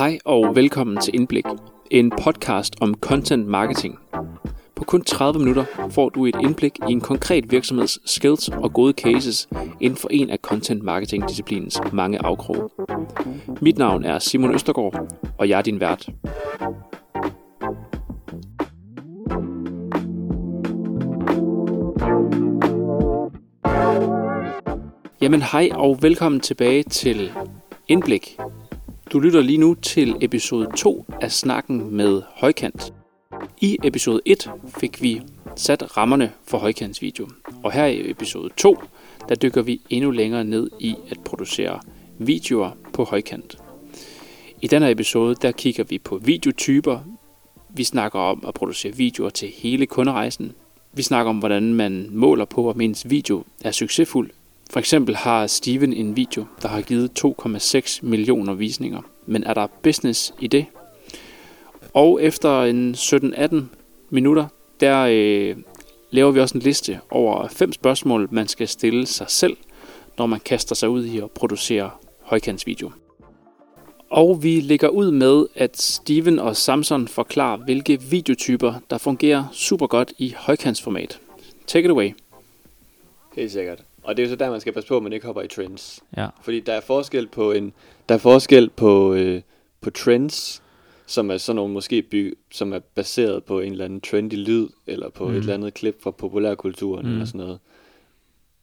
Hej og velkommen til Indblik, en podcast om content marketing. På kun 30 minutter får du et indblik i en konkret virksomheds skills og gode cases inden for en af content marketing disciplinens mange afkroge. Mit navn er Simon Østergaard, og jeg er din vært. Jamen hej og velkommen tilbage til Indblik. Du lytter lige nu til episode 2 af Snakken med Højkant. I episode 1 fik vi sat rammerne for højkantsvideo, og her i episode 2, der dykker vi endnu længere ned i at producere videoer på højkant. I denne episode, der kigger vi på videotyper, vi snakker om at producere videoer til hele kunderejsen, vi snakker om, hvordan man måler på, om ens video er succesfuld for eksempel har Steven en video, der har givet 2,6 millioner visninger. Men er der business i det? Og efter en 17-18 minutter, der øh, laver vi også en liste over fem spørgsmål, man skal stille sig selv, når man kaster sig ud i at producere højkantsvideo. Og vi lægger ud med, at Steven og Samson forklarer, hvilke videotyper, der fungerer super godt i højkantsformat. Take it away. Helt sikkert. Og det er jo så der, man skal passe på, at man ikke hopper i trends. Ja. Fordi der er forskel på en, der er forskel på, øh, på trends, som er sådan nogle måske by, som er baseret på en eller anden trendy lyd, eller på mm. et eller andet klip fra populærkulturen, mm. eller sådan noget.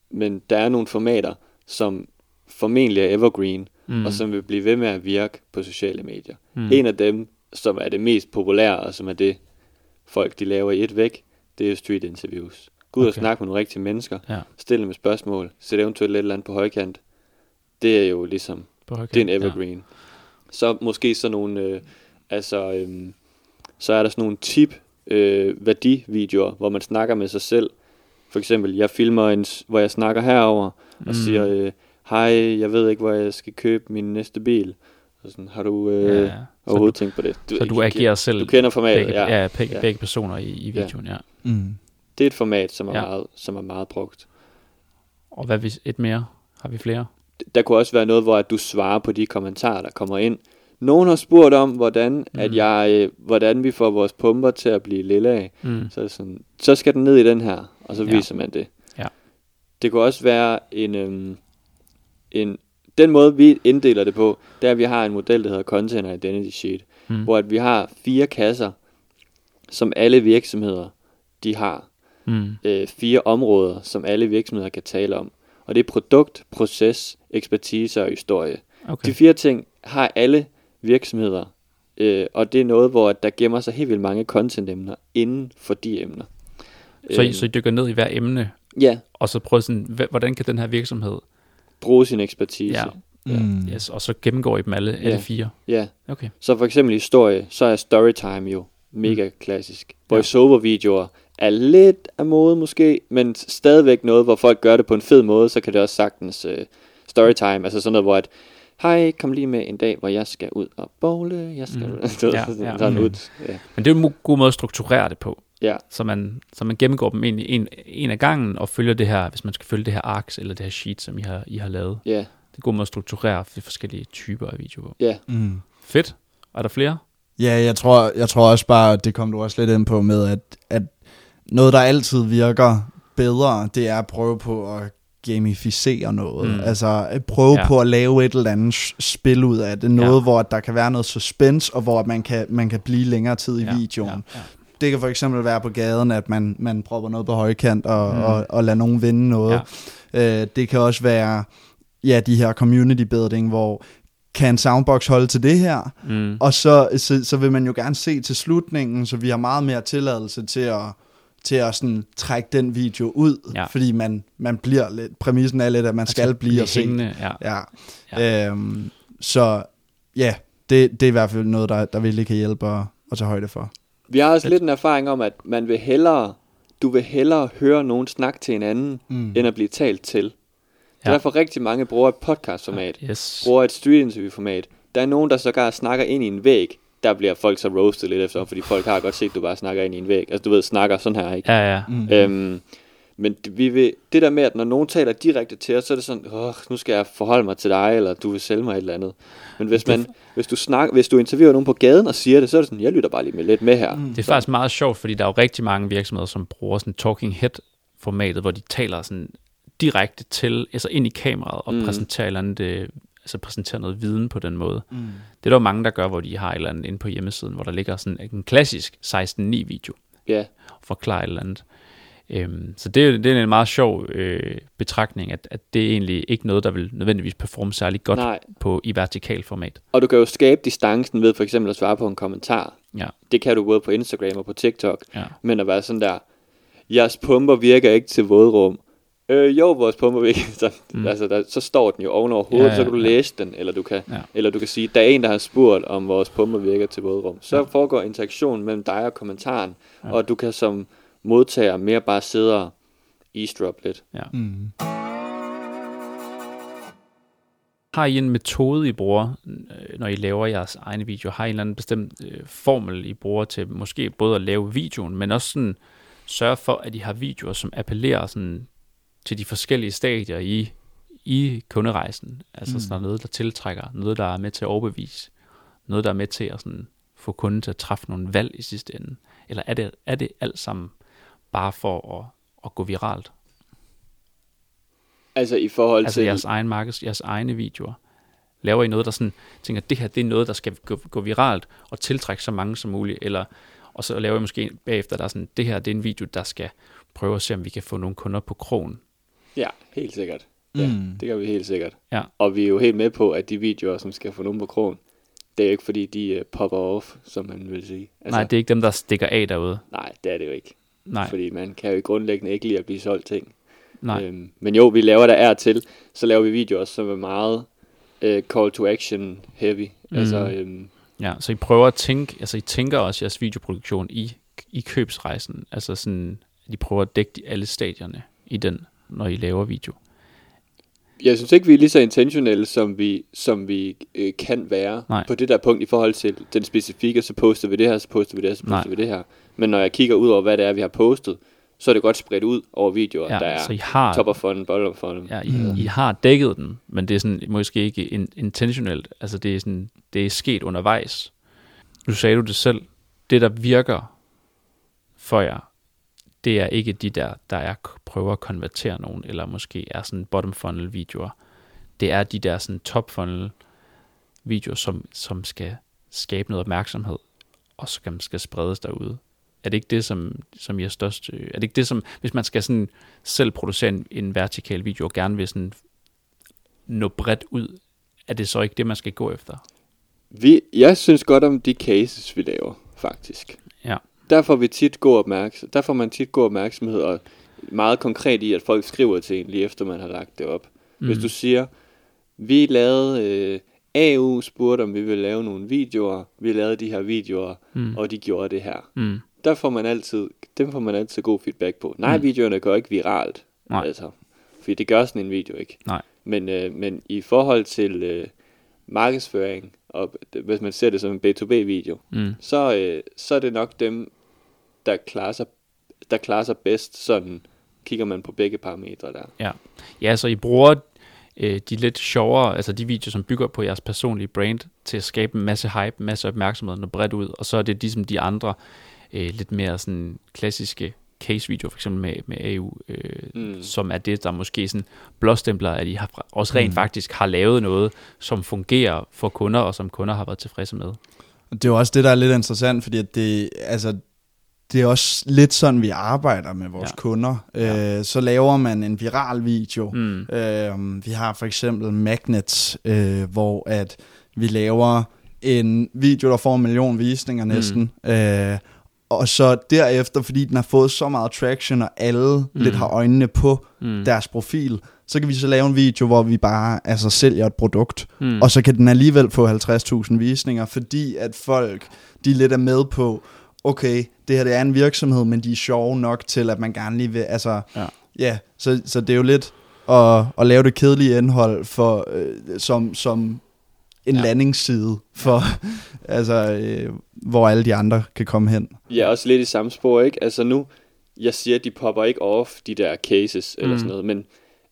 Men der er nogle formater, som formentlig er evergreen, mm. og som vil blive ved med at virke på sociale medier. Mm. En af dem, som er det mest populære, og som er det, folk de laver i et væk, det er street interviews. Gå ud okay. og snakke med nogle rigtige mennesker. Ja. Stille med spørgsmål. Sæt eventuelt lidt eller andet på højkant. Det er jo ligesom, på højkant, det er en evergreen. Ja. Så måske sådan nogle, øh, altså, øh, så er der sådan nogle tip øh, værdivideoer, hvor man snakker med sig selv. For eksempel, jeg filmer en, hvor jeg snakker herover og mm. siger, øh, hej, jeg ved ikke, hvor jeg skal købe min næste bil. Og sådan, har du øh, ja, ja. overhovedet du, tænkt på det? Du, så du agerer selv? Du kender formatet, begge, ja. Ja, begge, ja. begge personer i, i videoen, ja. ja. Mm. Det er et format, som er, ja. meget, som er meget brugt. Og hvad hvis et mere? Har vi flere? Der kunne også være noget, hvor at du svarer på de kommentarer, der kommer ind. Nogen har spurgt om, hvordan, mm. at jeg, øh, hvordan vi får vores pumper til at blive lille af. Mm. Så, sådan, så skal den ned i den her, og så ja. viser man det. Ja. Det kunne også være en, øhm, en... Den måde, vi inddeler det på, det er, at vi har en model, der hedder Container Identity Sheet, mm. hvor at vi har fire kasser, som alle virksomheder de har mm. øh, fire områder, som alle virksomheder kan tale om. Og det er produkt, proces, ekspertise og historie. Okay. De fire ting har alle virksomheder, øh, og det er noget, hvor der gemmer sig helt vildt mange content-emner inden for de emner. Så, I, så I dykker ned i hver emne? Ja. Og så prøver sådan, hvordan kan den her virksomhed bruge sin ekspertise? Ja. Ja. Mm. Yes, og så gennemgår I dem alle, alle fire? Ja. Okay. Så for eksempel historie, så er storytime jo mega klassisk. Voice-over-videoer er lidt af mode måske, men stadigvæk noget, hvor folk gør det på en fed måde, så kan det også sagtens uh, storytime, altså sådan noget, hvor at, hej, kom lige med en dag, hvor jeg skal ud og bowle, jeg skal mm. ud, ja, ja. Sådan mm. ud. Ja. Men det er jo en god måde at strukturere det på. Ja. Så man, så man gennemgår dem egentlig en, en af gangen, og følger det her, hvis man skal følge det her arcs, eller det her sheet, som I har, I har lavet. Ja. Det er en god måde at strukturere de forskellige typer af videoer. Ja. Mm. Fedt. Er der flere? Ja, jeg tror, jeg tror også bare, det kom du også lidt ind på med, at noget, der altid virker bedre, det er at prøve på at gamificere noget. Mm. Altså prøve ja. på at lave et eller andet spil ud af det. Noget, ja. hvor der kan være noget suspense, og hvor man kan, man kan blive længere tid i ja. videoen. Ja. Ja. Det kan for eksempel være på gaden, at man, man prøver noget på højkant og, mm. og, og lader nogen vinde noget. Ja. Øh, det kan også være ja, de her community building, hvor kan en soundbox holde til det her? Mm. Og så, så, så vil man jo gerne se til slutningen, så vi har meget mere tilladelse til at til at sådan trække den video ud, ja. fordi man, man bliver lidt, præmissen er lidt, at man, man skal, skal blive og se. Ja. Ja. Øhm, så ja, det, det er i hvert fald noget, der, der virkelig kan hjælpe at, at tage højde for. Vi har også lidt en erfaring om, at man vil hellere, du vil hellere høre nogen snakke til en anden, mm. end at blive talt til. Ja. Derfor rigtig mange bruger et podcastformat, yes. bruger et street interview format. Der er nogen, der sågar snakker ind i en væg, der bliver folk så roasted lidt efter, fordi folk har godt set, at du bare snakker ind i en væg. Altså du ved, snakker sådan her, ikke? Ja, ja. Mm. Øhm, Men det, vi vil, det der med, at når nogen taler direkte til os, så er det sådan, Åh, nu skal jeg forholde mig til dig, eller du vil sælge mig et eller andet. Men hvis, man, hvis, du, snak, hvis du interviewer nogen på gaden og siger det, så er det sådan, jeg lytter bare lige med lidt med her. Det er faktisk meget sjovt, fordi der er jo rigtig mange virksomheder, som bruger sådan talking head formatet, hvor de taler sådan direkte til, altså ind i kameraet og mm. præsenterer, et eller andet, øh, altså præsenterer noget viden på den måde. Mm. Det er der jo mange, der gør, hvor de har et eller andet inde på hjemmesiden, hvor der ligger sådan en klassisk 16.9 video. Ja. Yeah. Forklarer et eller andet. Øhm, så det, det er en meget sjov øh, betragtning, at, at det er egentlig ikke noget, der vil nødvendigvis performe særlig godt Nej. på i vertikal format. Og du kan jo skabe distancen ved for eksempel at svare på en kommentar. Ja. Det kan du både på Instagram og på TikTok. Ja. Men at være sådan der, jeres pumper virker ikke til vådrum. Øh, jo, vores pumper virker. Så, mm. altså, der, så står den jo ovenover hovedet, ja, ja, så kan du ja. læse den, eller du kan, Ja. eller du kan sige, der er en, der har spurgt, om vores pumper virker til vådrum. Så Ja. foregår interaktion mellem dig og kommentaren, ja. og du kan som modtager mere bare sidde og eavesdrop lidt. Ja. Mm. Har I en metode, I bruger, øh, når I laver jeres egne videoer? Har I en eller anden bestemt øh, formel, I bruger til måske både at lave videoen, men også sådan sørge for, at I har videoer, som appellerer sådan til de forskellige stadier i, i kunderejsen? Altså mm. sådan noget, der tiltrækker, noget, der er med til at overbevise, noget, der er med til at sådan, få kunden til at træffe nogle valg i sidste ende? Eller er det, er det alt sammen bare for at, at gå viralt? Altså i forhold altså til... jeres egen markeds, jeres egne videoer. Laver I noget, der sådan tænker, det her det er noget, der skal gå, gå viralt og tiltrække så mange som muligt, eller og så laver I måske bagefter, der er sådan, det her det er en video, der skal prøve at se, om vi kan få nogle kunder på krogen. Ja, helt sikkert. Ja, Mm. det gør vi helt sikkert. Ja. Og vi er jo helt med på, at de videoer, som skal få nogen på krogen, det er jo ikke fordi, de uh, popper off, som man vil sige. Altså, Nej, det er ikke dem, der stikker af derude. nej, det er det jo ikke. Nej, Fordi man kan jo grundlæggende ikke lide at blive solgt ting. nej. Øhm, men jo, vi laver der er til, så laver vi videoer, som er meget uh, call to action heavy. Mm. Altså, øhm, Ja, så I prøver at tænke, altså I tænker også jeres videoproduktion i, i købsrejsen. Altså sådan, at I prøver at dække alle stadierne i den, når I laver video. jeg synes ikke, vi er lige så intentionelle, som vi, som vi øh, kan være Nej. på det der punkt i forhold til den specifikke, så poster vi det her, så poster vi det her, så Nej. poster vi det her. Men når jeg kigger ud over, hvad det er, vi har postet, så er det godt spredt ud over videoer, Ja, der er så I har, top of funnel, bottom of funnel. ja, I, I har dækket den, men det er sådan måske ikke in, intentionelt. Altså det er, sådan, det er sket undervejs. Nu sagde du det selv. Det, der virker for jer, det er ikke de der, der er prøver at konvertere nogen, eller måske er sådan bottom funnel videoer. Det er de der sådan top funnel videoer, som, som skal skabe noget opmærksomhed, og som skal spredes derude. Er det ikke det, som, som I er størst... øh, Er det ikke det, som... Hvis man skal sådan selv producere en, en vertikal video, og gerne vil sådan nå bredt ud, er det så ikke det, man skal gå efter? Vi, jeg synes godt om de cases, vi laver, faktisk. Ja. Der får vi tit god opmærksomhed. Der får man tit god opmærksomhed, og meget konkret i, at folk skriver til en, lige efter man har lagt det op. Mm. Hvis du siger, vi lavede... Øh, AU spurgte, om vi ville lave nogle videoer. Vi lavede de her videoer, Mm. og de gjorde det her. Mm. Der får man altid, dem får man altid god feedback på. Nej, Mm. videoerne går ikke viralt. Nej. Altså, fordi det gør sådan en video ikke. Nej. Men, øh, men i forhold til øh, markedsføring, og hvis man ser det som en B2B-video, Mm. så, øh, så er det nok dem, der klarer sig, der klarer sig bedst, sådan kigger man på begge parametre der. Ja, så I bruger øh, de lidt sjovere, altså de videoer, som bygger på jeres personlige brand, til at skabe en masse hype, en masse opmærksomhed, noget bredt ud, og så er det ligesom de andre øh, lidt mere sådan klassiske case-videoer, for eksempel med, med AU, øh, mm. Som er det, der måske sådan blåstempler, at I har også rent mm. faktisk har lavet noget, som fungerer for kunder, og som kunder har været tilfredse med. Det er jo også det, der er lidt interessant, fordi at det, altså, det er også lidt sådan, vi arbejder med vores Ja. kunder. Ja. Øh, så laver man en viral video. Mm. Øh, vi har for eksempel Magnets, øh, hvor at vi laver en video, der får en million visninger næsten. Mm. Øh, og så derefter, fordi den har fået så meget traction, og alle mm. lidt har øjnene på Mm. deres profil, så kan vi så lave en video, hvor vi bare altså, sælger et produkt. Mm. Og så kan den alligevel få 50.000 visninger, fordi at folk, de lidt er med på, okay, det her det er en virksomhed, men de er sjove nok til, at man gerne lige vil, altså, Ja. ja så, så det er jo lidt at, at lave det kedelige indhold for, øh, som, som en Ja. landingsside for, altså, øh, hvor alle de andre kan komme hen. Ja, også lidt i samme spor, ikke? Altså nu, jeg siger, de popper ikke off, de der cases eller mm. sådan noget, men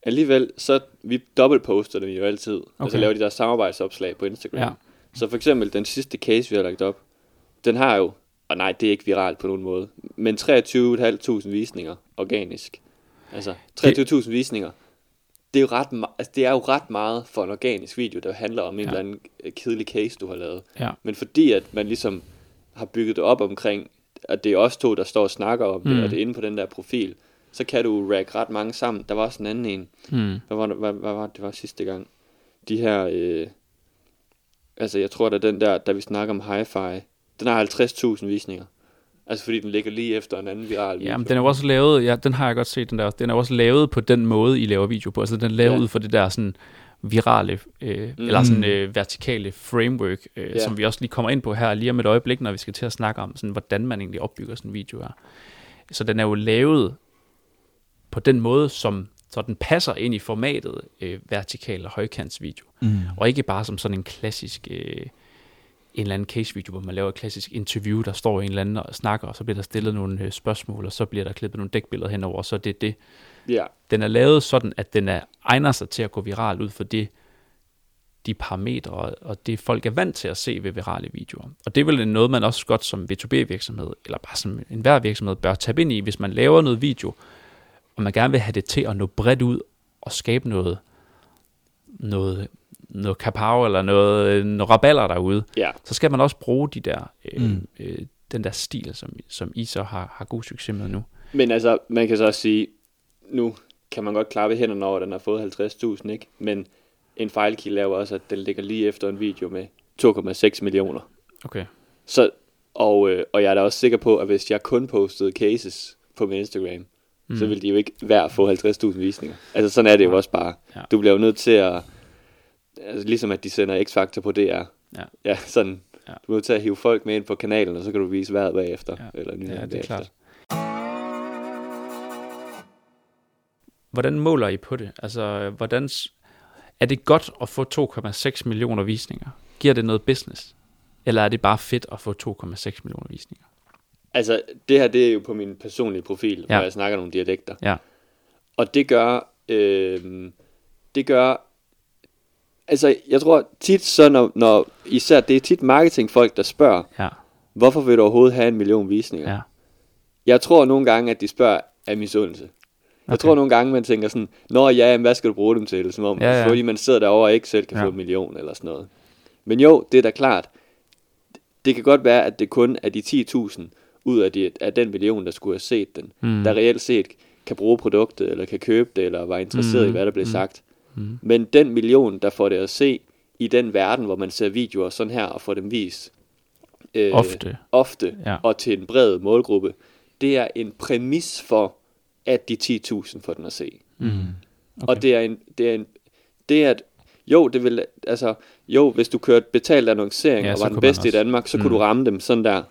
alligevel, så vi dobbeltposter dem jo altid. Altså, okay. Altså laver de der samarbejdsopslag på Instagram. Ja. Så for eksempel den sidste case, vi har lagt op, den har jo, og nej, det er ikke viralt på nogen måde, men 23.500 visninger organisk. Altså 23.000 visninger. Det er, jo ret, altså, det er jo ret meget for en organisk video, der handler om en ja. eller anden kedelig case, du har lavet. Ja. Men fordi at man ligesom har bygget det op omkring, at det er os to, der står og snakker om mm. det, og det er inde på den der profil, så kan du rack ret mange sammen. Der var også en anden en. Mm. Hvad, var det, hvad, hvad var det, det var sidste gang? De her, øh, altså jeg tror, at den der, da vi snakker om hi-fi, den har 50.000 visninger. Altså fordi den ligger lige efter en anden viral video. Ja, men den er også lavet, ja, den har jeg godt set, den der. Den er også lavet på den måde, I laver video på. Altså den er lavet ja. ud for det der sådan virale, øh, mm. eller sådan øh, vertikale framework, øh, ja. som vi også lige kommer ind på her lige om et øjeblik, når vi skal til at snakke om, sådan, hvordan man egentlig opbygger sådan en video her. Så den er jo lavet på den måde, som så den passer ind i formatet øh, vertikal og højkantsvideo, mm. og ikke bare som sådan en klassisk øh, en eller anden case-video, hvor man laver et klassisk interview, der står en eller anden og snakker, og så bliver der stillet nogle øh, spørgsmål, og så bliver der klippet nogle dækbilleder henover, og så det er det. Ja. Den er lavet sådan, at den er, egner sig til at gå viral ud for det, de parametre, og det folk er vant til at se ved virale videoer. Og det er vel noget, man også godt som B2B-virksomhed, eller bare som enhver virksomhed, bør tabe ind i, hvis man laver noget video, og man gerne vil have det til at nå bredt ud og skabe noget, noget, noget kapav eller noget, noget raballer derude, ja. så skal man også bruge de der, øh, mm. øh, den der stil, som, som I så har, har god succes med nu. Men altså, man kan så også sige, nu kan man godt klappe hænderne over, at den har fået 50.000, ikke? Men en fejlkilde er jo også, at den ligger lige efter en video med 2,6 millioner. Okay. Så, og, øh, og jeg er da også sikker på, at hvis jeg kun postede cases på min Instagram, mm. så ville de jo ikke hver få 50.000 visninger. Altså sådan er det jo også bare. Ja. Du bliver jo nødt til at, altså, ligesom at de sender X-Factor på DR. Ja. ja sådan, ja. du er nødt til at hive folk med ind på kanalen, og så kan du vise vejret bagefter. Ja. Eller ja, det er bagefter. klart. Hvordan måler I på det? Altså, hvordan, er det godt at få 2,6 millioner visninger? Giver det noget business? Eller er det bare fedt at få 2,6 millioner visninger? Altså, det her, det er jo på min personlige profil, ja. hvor jeg snakker nogle dialekter. Ja. Og det gør, øh, det gør, altså, jeg tror tit så, når, når især det er tit marketingfolk, der spørger, ja. hvorfor vil du overhovedet have en million visninger? Ja. Jeg tror nogle gange, at de spørger af misundelse. Okay. Jeg tror nogle gange, man tænker sådan, Nå ja, hvad skal du bruge dem til? Som om, ja, ja. fordi man sidder derovre og ikke selv kan ja. få en million eller sådan noget. Men jo, det er da klart. Det kan godt være, at det kun er de 10.000, ud af, de, af den million, der skulle have set den, mm. der reelt set kan bruge produktet, eller kan købe det, eller var interesseret mm. i, hvad der blev mm. sagt. Mm. Men den million, der får det at se i den verden, hvor man ser videoer sådan her, og får dem vist øh, ofte, ofte ja. og til en bred målgruppe, det er en præmis for, at de 10.000 får den at se. Mm. Okay. Og det er en, det er en, det er at, jo, det vil, altså, jo, hvis du kørte betalt annoncering, ja, og var den bedste i Danmark, så mm. kunne du ramme dem sådan der.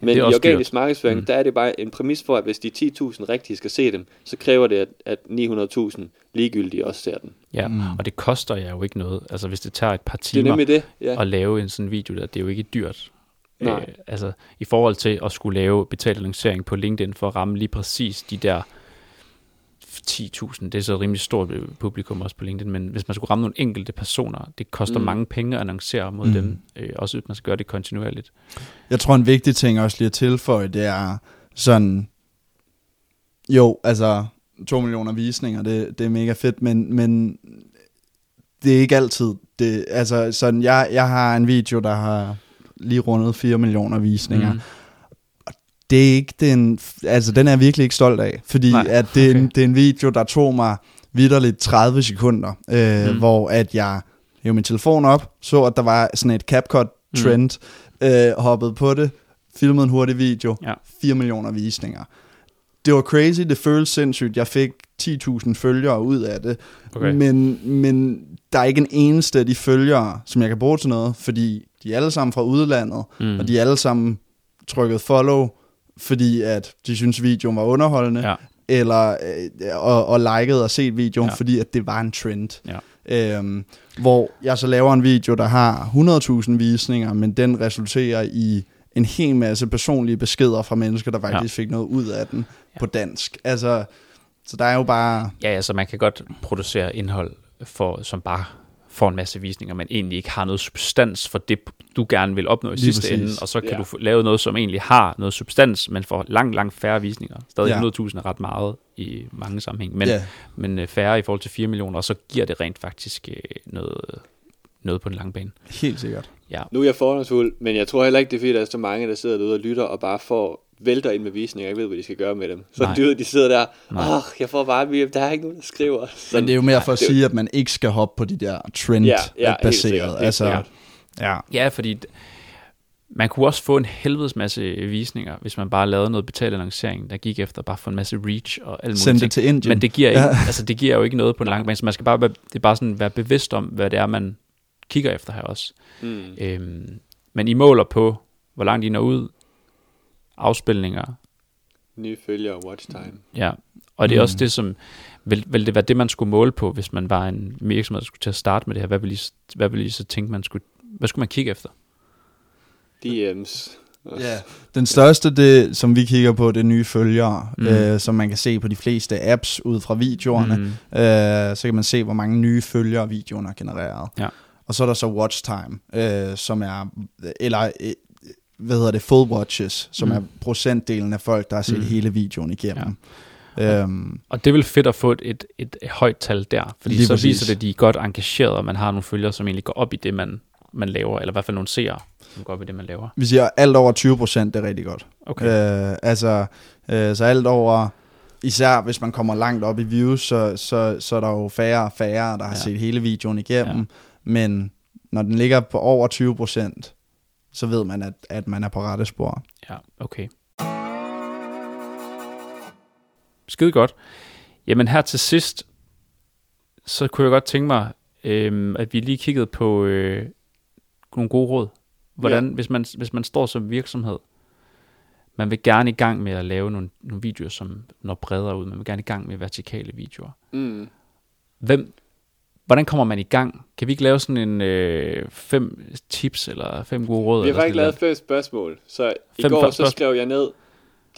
Men i organisk markedsføring, mm. der er det bare en præmis for, at hvis de 10.000 rigtigt skal se dem, så kræver det, at, at 900.000 ligegyldige også ser den. Ja, mm. og det koster jer jo ikke noget. Altså hvis det tager et par timer det det, ja. at lave en sådan video, der, det er jo ikke dyrt. Nej. Øh, altså i forhold til at skulle lave betalt annoncering på LinkedIn for at ramme lige præcis de der 10.000, det er så et rimelig stort øh, publikum også på LinkedIn, men hvis man skulle ramme nogle enkelte personer, det koster mm. mange penge at annoncere mod mm. dem, øh, også hvis man skal gøre det kontinuerligt. Jeg tror en vigtig ting også lige at tilføje, det er sådan, jo, altså 2 millioner visninger, det, det er mega fedt, men, men det er ikke altid det, altså sådan, jeg, jeg har en video, der har lige rundet 4 millioner visninger, mm det er ikke den, altså den er jeg virkelig ikke stolt af, fordi Nej, at det, er en, det er en video, der tog mig vidderligt 30 sekunder, øh, mm. hvor at jeg hævde min telefon op, så at der var sådan et CapCut-trend, mm. øh, hoppede på det, filmede en hurtig video, ja. 4 millioner visninger. Det var crazy, det føltes sindssygt, jeg fik 10.000 følgere ud af det, okay. men, men der er ikke en eneste af de følgere, som jeg kan bruge til noget, fordi de er alle sammen fra udlandet, mm. og de er alle sammen trykket follow, fordi at de synes videoen var underholdende, ja. eller øh, og, og likede og set videoen, ja. fordi at det var en trend. Ja. Øhm, hvor jeg så laver en video, der har 100.000 visninger, men den resulterer i en hel masse personlige beskeder fra mennesker, der faktisk ja. fik noget ud af den. På dansk. Altså, så der er jo bare... Ja, altså man kan godt producere indhold, for, som bare får en masse visninger, men egentlig ikke har noget substans for det, du gerne vil opnå i Lige sidste præcis. ende, og så kan ja. du lave noget, som egentlig har noget substans, men får langt, langt færre visninger. Stadig ja. 100.000 er ret meget i mange sammenhæng, men, ja. men øh, færre i forhold til 4 millioner, og så giver det rent faktisk øh, noget, noget på den lange bane. Helt sikkert. Ja. Nu er jeg forholdsfuld, men jeg tror heller ikke, det er fordi, der er så mange, der sidder derude og lytter og bare får vælter ind med visninger, jeg ikke ved, hvad de skal gøre med dem. Så de, de sidder der, åh, oh, jeg får bare mere, der er ikke nogen, der skriver. Sådan, Men det er jo mere for at sige, at man ikke skal hoppe på de der trend-baseret. Ja, ja, altså, ja. Ja. ja, fordi man kunne også få en helvedes masse visninger, hvis man bare lavede noget betalt annoncering, der gik efter bare for en masse reach og alt muligt. Send det til Indien. Men det giver, ikke, ja. altså, det giver jo ikke noget på en lang bane, så man skal bare være, det er bare sådan være bevidst om, hvad det er, man kigger efter her også. Mm. Øhm, men I måler på, hvor langt I når ud, afspilninger. Nye følgere og watch time. Ja, og det er mm. også det, som... Vil, vil det være det, man skulle måle på, hvis man var en virksomhed, der skulle til at starte med det her? Hvad ville I, hvad ville I så tænke, man skulle... Hvad skulle man kigge efter? DM's. Ja, den største, det, som vi kigger på, det er nye følgere, mm. øh, som man kan se på de fleste apps ud fra videoerne. Mm. Øh, så kan man se, hvor mange nye følgere videoen har genereret. Ja. Og så er der så watch time, øh, som er, eller øh, hvad hedder det, full watches, som mm. er procentdelen af folk, der har set mm. hele videoen igennem. Ja. Øhm, og det er vel fedt at få et, et, et, højt tal der, fordi så præcis. viser det, at de er godt engageret, og man har nogle følgere, som egentlig går op i det, man, man laver, eller i hvert fald nogle seere, som går op i det, man laver. Vi siger alt over 20 procent, det er rigtig godt. Okay. Øh, altså, øh, så alt over, især hvis man kommer langt op i views, så, så, så er der jo færre og færre, der har ja. set hele videoen igennem, ja. men når den ligger på over 20 procent, så ved man, at, at man er på rette spor. Ja, okay. Skide godt. Jamen her til sidst, så kunne jeg godt tænke mig, øh, at vi lige kiggede på øh, nogle gode råd. Hvordan, ja. hvis, man, hvis man står som virksomhed, man vil gerne i gang med at lave nogle, nogle videoer, som når bredere ud. Man vil gerne i gang med vertikale videoer. Mm. Hvem, Hvordan kommer man i gang? Kan vi ikke lave sådan en øh, fem tips eller fem gode råd? Vi har faktisk lavet fem spørgsmål, så i fem går så skrev jeg ned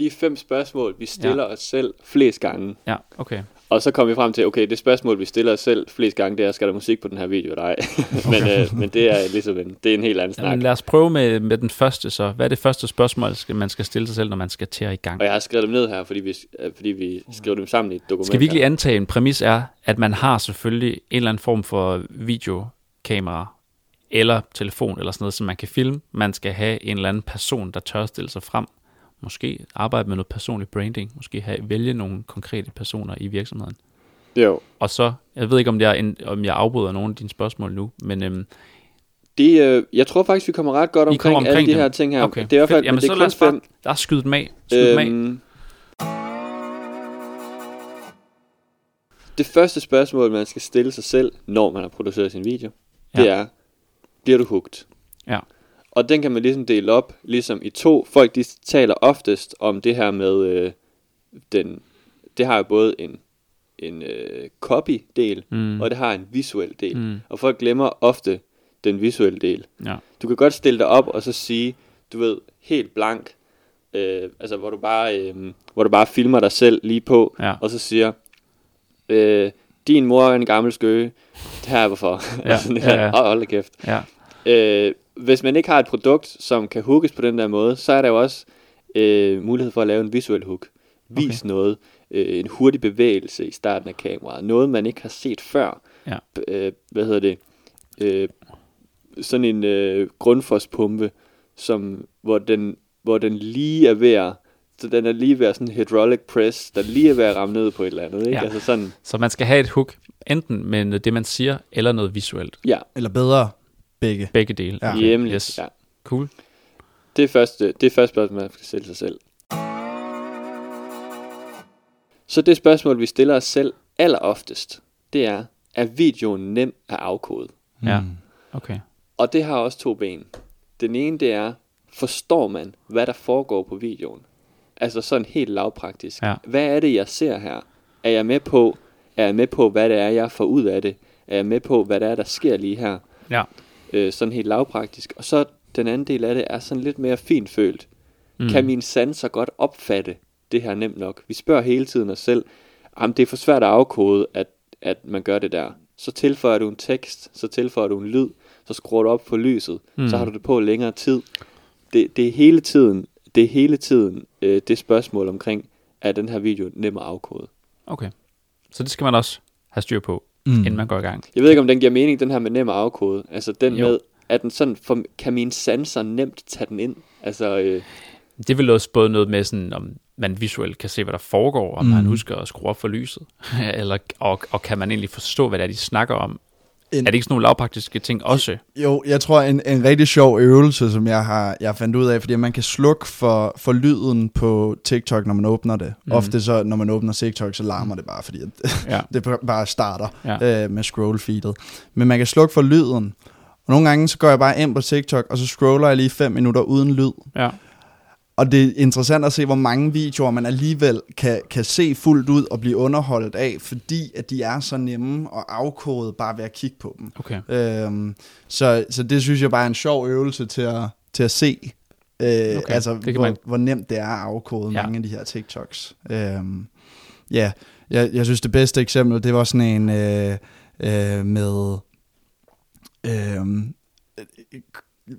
de fem spørgsmål, vi stiller ja. os selv flest gange. Ja, okay. Og så kom vi frem til, okay, det spørgsmål, vi stiller os selv flest gange, det er, skal der musik på den her video eller ej? men, øh, men det er ligesom en, det er en helt anden snak. Jamen, lad os prøve med, med den første så. Hvad er det første spørgsmål, man skal stille sig selv, når man skal til at i gang? Og jeg har skrevet dem ned her, fordi vi, øh, fordi vi skriver dem sammen i et dokument. Skal vi virkelig antage, en præmis er, at man har selvfølgelig en eller anden form for videokamera, eller telefon, eller sådan noget, som man kan filme. Man skal have en eller anden person, der tør stille sig frem. Måske arbejde med noget personligt branding. Måske have, vælge nogle konkrete personer i virksomheden. Jo. Og så, jeg ved ikke, om jeg, en, om jeg afbryder nogle af dine spørgsmål nu, men... Øhm, det, øh, jeg tror faktisk, vi kommer ret godt omkring, omkring alle de her ting her. Okay. Det er i hvert fald, Jamen, det er så lad os bare, der er skydet dem af. Skyd øhm, dem af. Det første spørgsmål, man skal stille sig selv, når man har produceret sin video, ja. det er, bliver du hugt? Ja. Og den kan man ligesom dele op, ligesom i to. Folk, de taler oftest om det her med, øh, den, det har jo både en en øh, copy-del, mm. og det har en visuel del. Mm. Og folk glemmer ofte den visuelle del. Ja. Du kan godt stille dig op og så sige, du ved, helt blank, øh, altså hvor du bare øh, hvor du bare filmer dig selv lige på, ja. og så siger, øh, din mor er en gammel skøge, det her er hvorfor. Ja, altså, ja, ja. Oh, hold da kæft. Ja. Øh, hvis man ikke har et produkt, som kan hookes på den der måde, så er der jo også øh, mulighed for at lave en visuel hook. Vis okay. noget øh, en hurtig bevægelse i starten af kameraet. Noget, man ikke har set før. Ja. Øh, hvad hedder det? Øh, sådan en øh, grundfospumpe, som, hvor, den, hvor den lige er ved at så den er lige ved at sådan en hydraulic press, der lige er ved at ramme ned på et eller andet. Ikke? Ja. Altså sådan. Så man skal have et hook, enten med det, man siger, eller noget visuelt. Ja. Eller bedre, begge. Begge dele. Ja. Okay. Hjemligt, yes. ja. Cool. Det er første, det er første spørgsmål, man skal stille sig selv. Så det spørgsmål, vi stiller os selv alleroftest, det er, er videoen nem at afkode? Ja, mm. okay. Og det har også to ben. Den ene, det er, forstår man, hvad der foregår på videoen? Altså sådan helt lavpraktisk. Ja. Hvad er det, jeg ser her? Er jeg med på, er jeg med på, hvad det er, jeg får ud af det? Er jeg med på, hvad det er, der sker lige her? Ja. Øh, sådan helt lavpraktisk. Og så den anden del af det er sådan lidt mere finfølt. Mm. Kan min sanser godt opfatte det her nemt nok? Vi spørger hele tiden os selv, om det er for svært at afkode, at, at man gør det der. Så tilføjer du en tekst, så tilføjer du en lyd, så skruer du op for lyset, mm. så har du det på længere tid. Det, det er hele tiden, det er hele tiden øh, det spørgsmål omkring, er den her video nem at afkode. Okay. Så det skal man også have styr på, mm. inden man går i gang. Jeg ved ikke, om den giver mening, den her med nem at afkode. Altså den jo. med, at den sådan, for, kan min sanser nemt tage den ind? Altså, øh, det vil også både noget med, sådan, om man visuelt kan se, hvad der foregår, om mm. man husker at skrue op for lyset, eller, og, og kan man egentlig forstå, hvad det er, de snakker om. En, er det ikke sådan nogle lavpraktiske ting også? Jo, jeg tror, en, en rigtig sjov øvelse, som jeg har jeg fandt ud af, fordi man kan slukke for, for lyden på TikTok, når man åbner det. Mm. Ofte så, når man åbner TikTok, så larmer det bare, fordi ja. det bare starter ja. øh, med scroll feedet. Men man kan slukke for lyden, og nogle gange så går jeg bare ind på TikTok, og så scroller jeg lige 5 minutter uden lyd. Ja. Og det er interessant at se, hvor mange videoer man alligevel kan, kan se fuldt ud og blive underholdt af, fordi at de er så nemme og afkodet bare ved at kigge på dem. Okay. Øhm, så, så det synes jeg bare er en sjov øvelse til at, til at se, øh, okay. altså hvor, man... hvor nemt det er at afkode ja. mange af de her TikToks. Øhm, ja, jeg, jeg synes det bedste eksempel, det var sådan en øh, øh, med... Øh,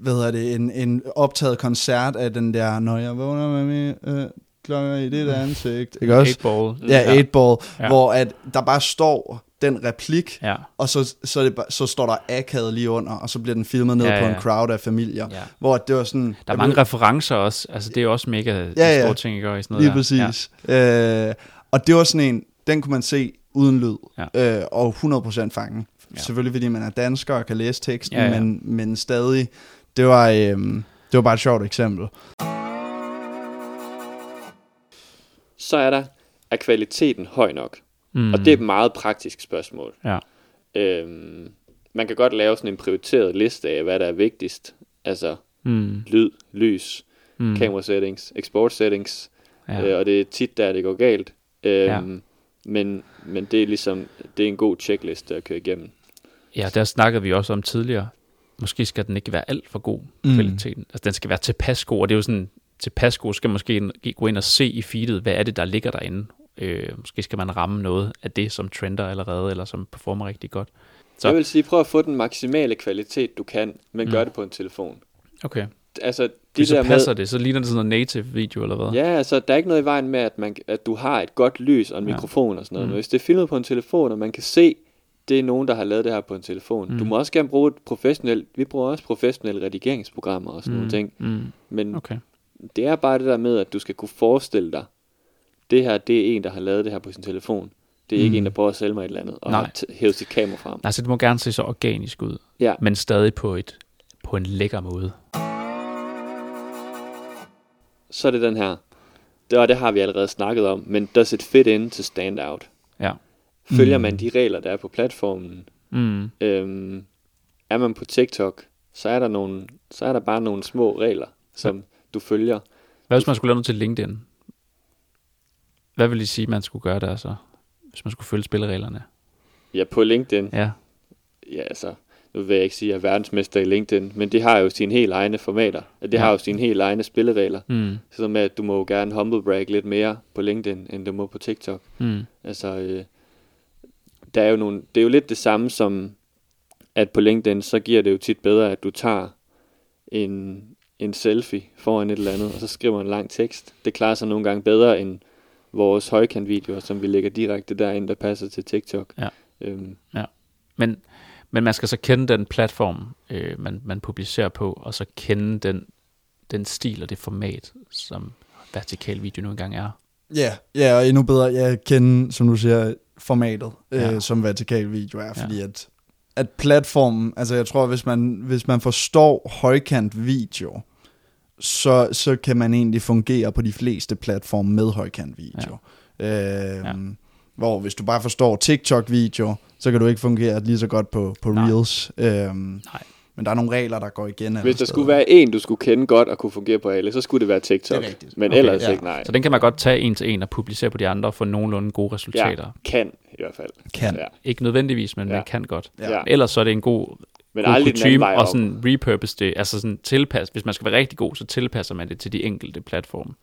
hvad hedder det, en, en optaget koncert af den der, når jeg vågner med min øh, klokker i det der ansigt. Ikke også? 8-ball. Ja, 8-ball, ja. hvor at der bare står den replik, ja. og så, så, det, så står der akavet lige under, og så bliver den filmet ned ja, ja. på en crowd af familier, ja. hvor det var sådan... Der er mange blev... referencer også, altså det er også mega ja, ja. store ting, I gør i sådan noget Lige der. præcis. Ja. Øh, og det var sådan en, den kunne man se uden lyd, ja. øh, og 100% fange. Ja. Selvfølgelig fordi man er dansker og kan læse teksten, ja, ja. Men, men stadig, det var, øhm, det var bare et sjovt eksempel. Så er der, er kvaliteten høj nok? Mm. Og det er et meget praktisk spørgsmål. Ja. Øhm, man kan godt lave sådan en prioriteret liste af, hvad der er vigtigst. Altså mm. lyd, lys, mm. camera settings, export settings. Ja. Øh, og det er tit der, det går galt. Øhm, ja. Men, men det er ligesom, det er en god checkliste at køre igennem. Ja, der snakkede vi også om tidligere. Måske skal den ikke være alt for god, mm. kvaliteten. Altså, den skal være tilpas god, og det er jo sådan, tilpas god skal måske gå ind og se i feedet, hvad er det, der ligger derinde. Øh, måske skal man ramme noget af det, som trender allerede, eller som performer rigtig godt. Så. Jeg vil sige, prøv at få den maksimale kvalitet, du kan, men mm. gør det på en telefon. Okay. Altså, de så der passer med, det, så ligner det sådan noget native video, eller hvad? Ja, altså, der er ikke noget i vejen med, at, man, at du har et godt lys og en ja. mikrofon og sådan noget. Mm. Hvis det er filmet på en telefon, og man kan se, det er nogen, der har lavet det her på en telefon. Mm. Du må også gerne bruge et professionelt, vi bruger også professionelle redigeringsprogrammer og sådan mm. nogle ting. Mm. Men okay. det er bare det der med, at du skal kunne forestille dig, det her, det er en, der har lavet det her på sin telefon. Det er mm. ikke en, der prøver at sælge mig et eller andet, og Nej. har hævet sit kamera frem. Nej, så det må gerne se så organisk ud, ja. men stadig på, et, på en lækker måde. Så er det den her. Det, og det har vi allerede snakket om, men does it fit in to stand out? Ja. Følger mm. man de regler, der er på platformen? Mm. Øhm, er man på TikTok, så er der nogle, så er der bare nogle små regler, som ja. du følger. Hvad hvis man skulle lave noget til LinkedIn? Hvad vil I sige, man skulle gøre der så, hvis man skulle følge spillereglerne? Ja, på LinkedIn? Ja. Ja, altså, nu vil jeg ikke sige, at jeg er verdensmester i LinkedIn, men det har jo sine helt egne formater. Det ja. har jo sine helt egne spilleregler. Mm. Så med, at du må jo gerne humble brag lidt mere på LinkedIn, end du må på TikTok. Mm. Altså, øh, der er jo nogle, det er jo lidt det samme som, at på LinkedIn, så giver det jo tit bedre, at du tager en, en selfie foran et eller andet, og så skriver en lang tekst. Det klarer sig nogle gange bedre end vores højkant-videoer, som vi lægger direkte derind, der passer til TikTok. Ja. Øhm. ja. Men, men man skal så kende den platform, øh, man, man publicerer på, og så kende den, den stil og det format, som vertikal video nu engang er. Ja, yeah, ja, og endnu bedre, jeg kender, som du siger, formatet, øh, ja. øh, som vertikal video er, fordi ja. at, at platformen, altså jeg tror, hvis man, hvis man forstår højkant video, så, så kan man egentlig fungere på de fleste platforme med højkant video. Ja. Øh, ja. Hvor hvis du bare forstår TikTok-video, så kan du ikke fungere lige så godt på, på Nej. Reels. Øhm, Nej. Men der er nogle regler, der går igen. Hvis der skulle være en, du skulle kende godt og kunne fungere på alle, så skulle det være TikTok. Det er rigtigt. Men okay, ellers ja. ikke, nej. Så den kan man godt tage en til en og publicere på de andre og få nogenlunde gode resultater. Ja, kan i hvert fald. Kan. Ja. Ikke nødvendigvis, men ja. man kan godt. Ja. Ellers så er det en god Men god aldrig kutume, og sådan repurpose det, altså sådan tilpas, hvis man skal være rigtig god, så tilpasser man det til de enkelte platforme.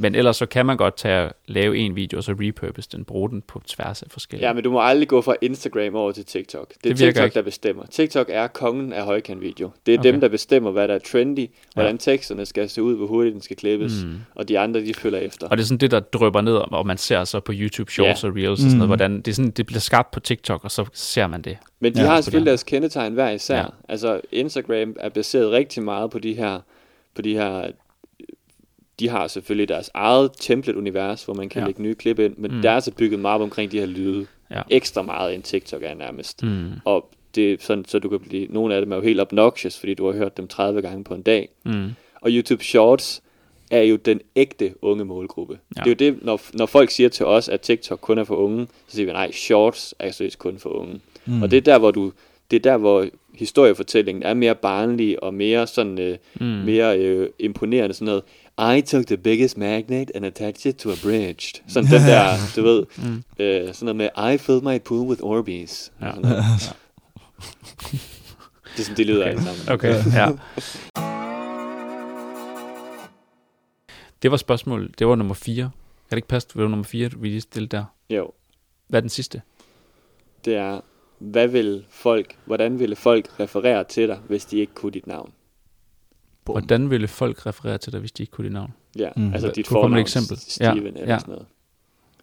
Men ellers så kan man godt tage og lave en video, og så repurpose den, bruge den på tværs af forskellige. Ja, men du må aldrig gå fra Instagram over til TikTok. Det er Det TikTok, ikke. der bestemmer. TikTok er kongen af højkant-video. Det er Okay. dem, der bestemmer, hvad der er trendy, hvordan teksterne skal se ud, hvor hurtigt den skal klippes, Mm. og de andre, de følger efter. Og det er sådan det, der drøber ned, og man ser så på YouTube Shorts Ja. og Reels og sådan noget, Mm. hvordan det, er sådan, det bliver skabt på TikTok, og så ser man det. Men de Ja, ja, har selvfølgelig deres kendetegn hver især. Ja. Ja. Altså Instagram er baseret rigtig meget på de her, på de her, de har selvfølgelig deres eget template-univers, hvor man kan Ja. lægge nye klip ind, men Mm. der er så bygget meget op omkring de her lyde. Ja. Ekstra meget end TikTok er nærmest. Mm. Og det sådan, så du kan blive, nogle af dem er jo helt obnoxious, fordi du har hørt dem 30 gange på en dag. Mm. Og YouTube Shorts er jo den ægte unge målgruppe. Ja. Det er jo det, når, når folk siger til os, at TikTok kun er for unge, så siger vi, nej, Shorts er seriøst kun for unge. Mm. Og det er der, hvor du, det er der, hvor historiefortællingen er mere barnlig og mere sådan, øh, mm. mere øh, imponerende sådan noget. I took the biggest magnet and attached it to a bridge. Sådan den der, du ved, Mm. øh, sådan noget med, I filled my pool with Orbeez. Ja. Sådan noget. Det er sådan, det lyder alt sammen. Okay, ja. Det var spørgsmål, det var nummer 4. Kan det ikke passe, det var nummer 4, vi lige stillede der? Jo, Hvad er den sidste? det er, hvad vil folk, hvordan ville folk referere til dig, hvis de ikke kunne dit navn? Bum. Hvordan ville folk referere til dig, hvis de ikke kunne dit navn? Ja, Mm. altså dit fornavn, et eksempel? Steven Ja, eller ja. sådan noget.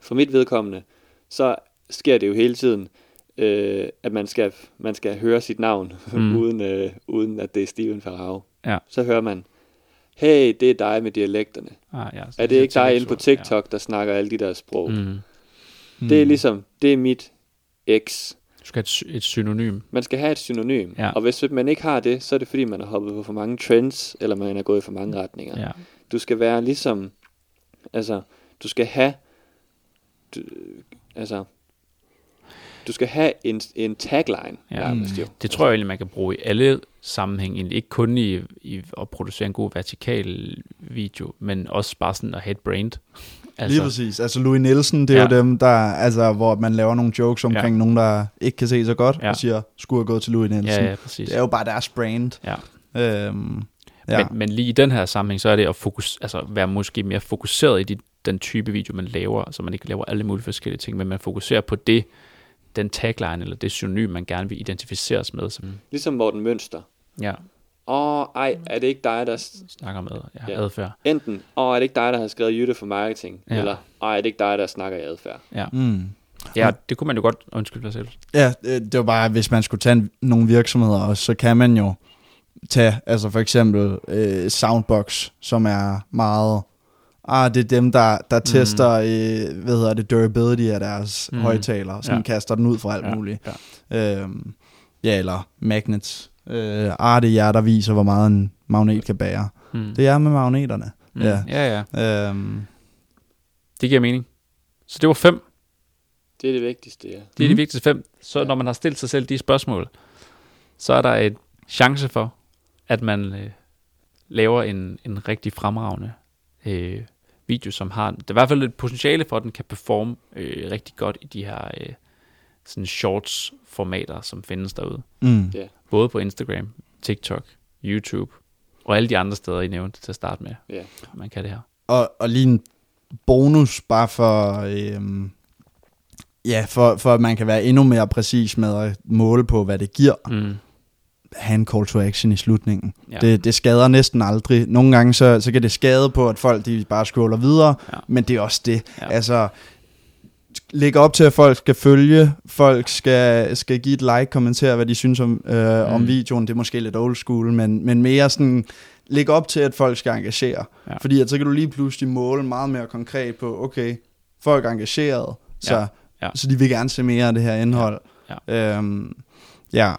For mit vedkommende, så sker det jo hele tiden, øh, at man skal, man skal høre sit navn, Mm. uden, øh, uden at det er Steven Ferraro. Ja. Så hører man, hey, det er dig med dialekterne. Ah, ja, Er det ikke dig inde på TikTok, der snakker alle de der sprog? Ja. Mm. Mm. Det er ligesom, det er mit X. Du skal have et, sy- et synonym. Man skal have et synonym. Ja. Og hvis man ikke har det, så er det fordi, man har hoppet på for mange trends, eller man er gået i for mange retninger. Ja. Du skal være ligesom, altså, du skal have, du, altså, du skal have en, en tagline, Ja. nærmest jo. Det tror jeg egentlig, man kan bruge i alle sammenhæng, ikke kun i, i at producere en god vertikal video, men også bare sådan at have et brand. Altså, Lige præcis. Altså Louis Nielsen, det er Ja. jo dem, der, altså, hvor man laver nogle jokes omkring Ja. nogen, der ikke kan se så godt, Ja. ja. og siger, skulle have gået til Louis Nielsen. Ja, ja, præcis. Det er jo bare deres brand. Ja. Øhm, ja. Men, men lige i den her sammenhæng, så er det at fokus, altså være måske mere fokuseret i de, den type video, man laver, så man ikke laver alle mulige forskellige ting, men man fokuserer på det, den tagline eller det synonym, man gerne vil identificeres med, som Ligesom Morten Mønster. ja, Åh, ej, er det ikke dig, der... snakker med ja, Ja. adfærd. Enten, åh, er det ikke dig, der har skrevet Jytte for marketing? Ja. Eller, åh, er det ikke dig, der snakker i adfærd? Ja. Mm. ja, det kunne man jo godt, undskyld, hvad sagde du? Ja, det det var bare, hvis man skulle tage en, nogle virksomheder, og så kan man jo tage, altså for eksempel øh, Soundbox, som er meget, ah, det er dem, der, der tester, øh, hvad hedder det, durability af deres Mm. mm. højtalere, som Ja. kaster den ud fra alt Ja, ja. muligt. ja. Øhm, ja, eller magnets. Øh, ah, det er jer, der viser, hvor meget en magnet kan bære. Mm. Det er med magneterne. Mm. Ja. ja, ja. Øhm, Det giver mening. Så det var fem. Det er det vigtigste, ja. Det er mm. de Mhm. vigtigste fem. Så når man har stillet sig selv de spørgsmål, så er der et chance for, at man øh, laver en, en rigtig fremragende øh, video, som har, der er i hvert fald et potentiale for, at den kan performe øh, rigtig godt i de her øh, sådan shorts formater, som findes derude. mm. Ja. Både på Instagram, TikTok, YouTube og alle de andre steder, I nævnte til at starte med. Ja. Man kan det her. Og, og lige en bonus, bare for, øhm, ja, for, for at man kan være endnu mere præcis med at måle på, hvad det giver. Mm. have en call to action i slutningen. Ja. Det, det skader næsten aldrig. Nogle gange så, så kan det skade på, at folk de bare scroller videre, Ja. men det er også det. Ja. Altså, lægge op til, at folk skal følge, folk skal, skal give et like, kommentere, hvad de synes om, øh, mm. om videoen. Det er måske lidt old school, men, men mere sådan, lægge op til, at folk skal engagere. Ja. Ja. Fordi at så kan du lige pludselig måle meget mere konkret på, okay, folk er engageret, så, Ja. ja. Ja. Ja. så de vil gerne se mere af det her indhold. Ja. Øhm, ja.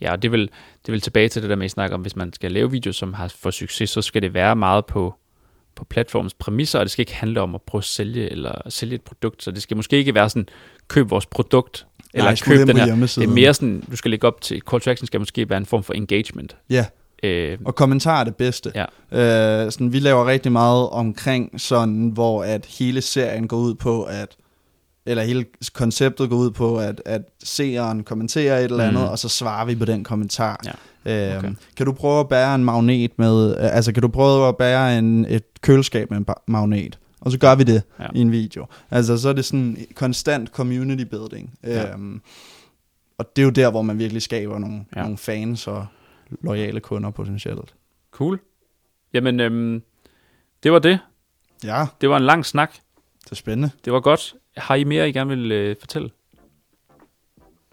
Ja, og det vil, det vil tilbage til det der med, at I snakker om, hvis man skal lave videoer, som har for succes, så skal det være meget på, på platformens præmisser, og det skal ikke handle om at prøve at sælge, eller at sælge et produkt, så det skal måske ikke være sådan, køb vores produkt, eller Nej, køb den her. Det er mere sådan, du skal lægge op til, call to action skal måske være en form for engagement. Ja, Øh, og kommentarer er det bedste. Ja. Øh, sådan, vi laver rigtig meget omkring sådan, hvor at hele serien går ud på, at eller hele konceptet går ud på, at, at seeren kommenterer et eller andet, mm. og så svarer vi på den kommentar. Ja. Øhm, okay. Kan du prøve at bære en magnet med, altså kan du prøve at bære en, et køleskab med en magnet? Og så gør vi det ja. i en video. Altså så er det sådan konstant community building. Ja. Øhm, og det er jo der, hvor man virkelig skaber nogle, ja. nogle fans og lojale kunder potentielt. Cool. Jamen, øhm, det var det. Ja. Det var en lang snak. Det er spændende. Det var godt. Har I mere, I gerne vil øh, fortælle?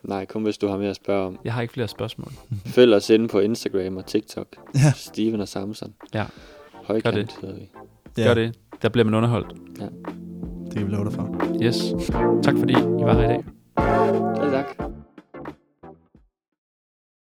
Nej, kom hvis du har mere at spørge om. Jeg har ikke flere spørgsmål. Følg os inde på Instagram og TikTok. Ja. Steven og Samson. Ja. Højkant Gør det. hedder vi. Ja. Gør det. Der bliver man underholdt. Ja. Det kan vi love dig for. Yes. Tak fordi I var her i dag. Ja, tak.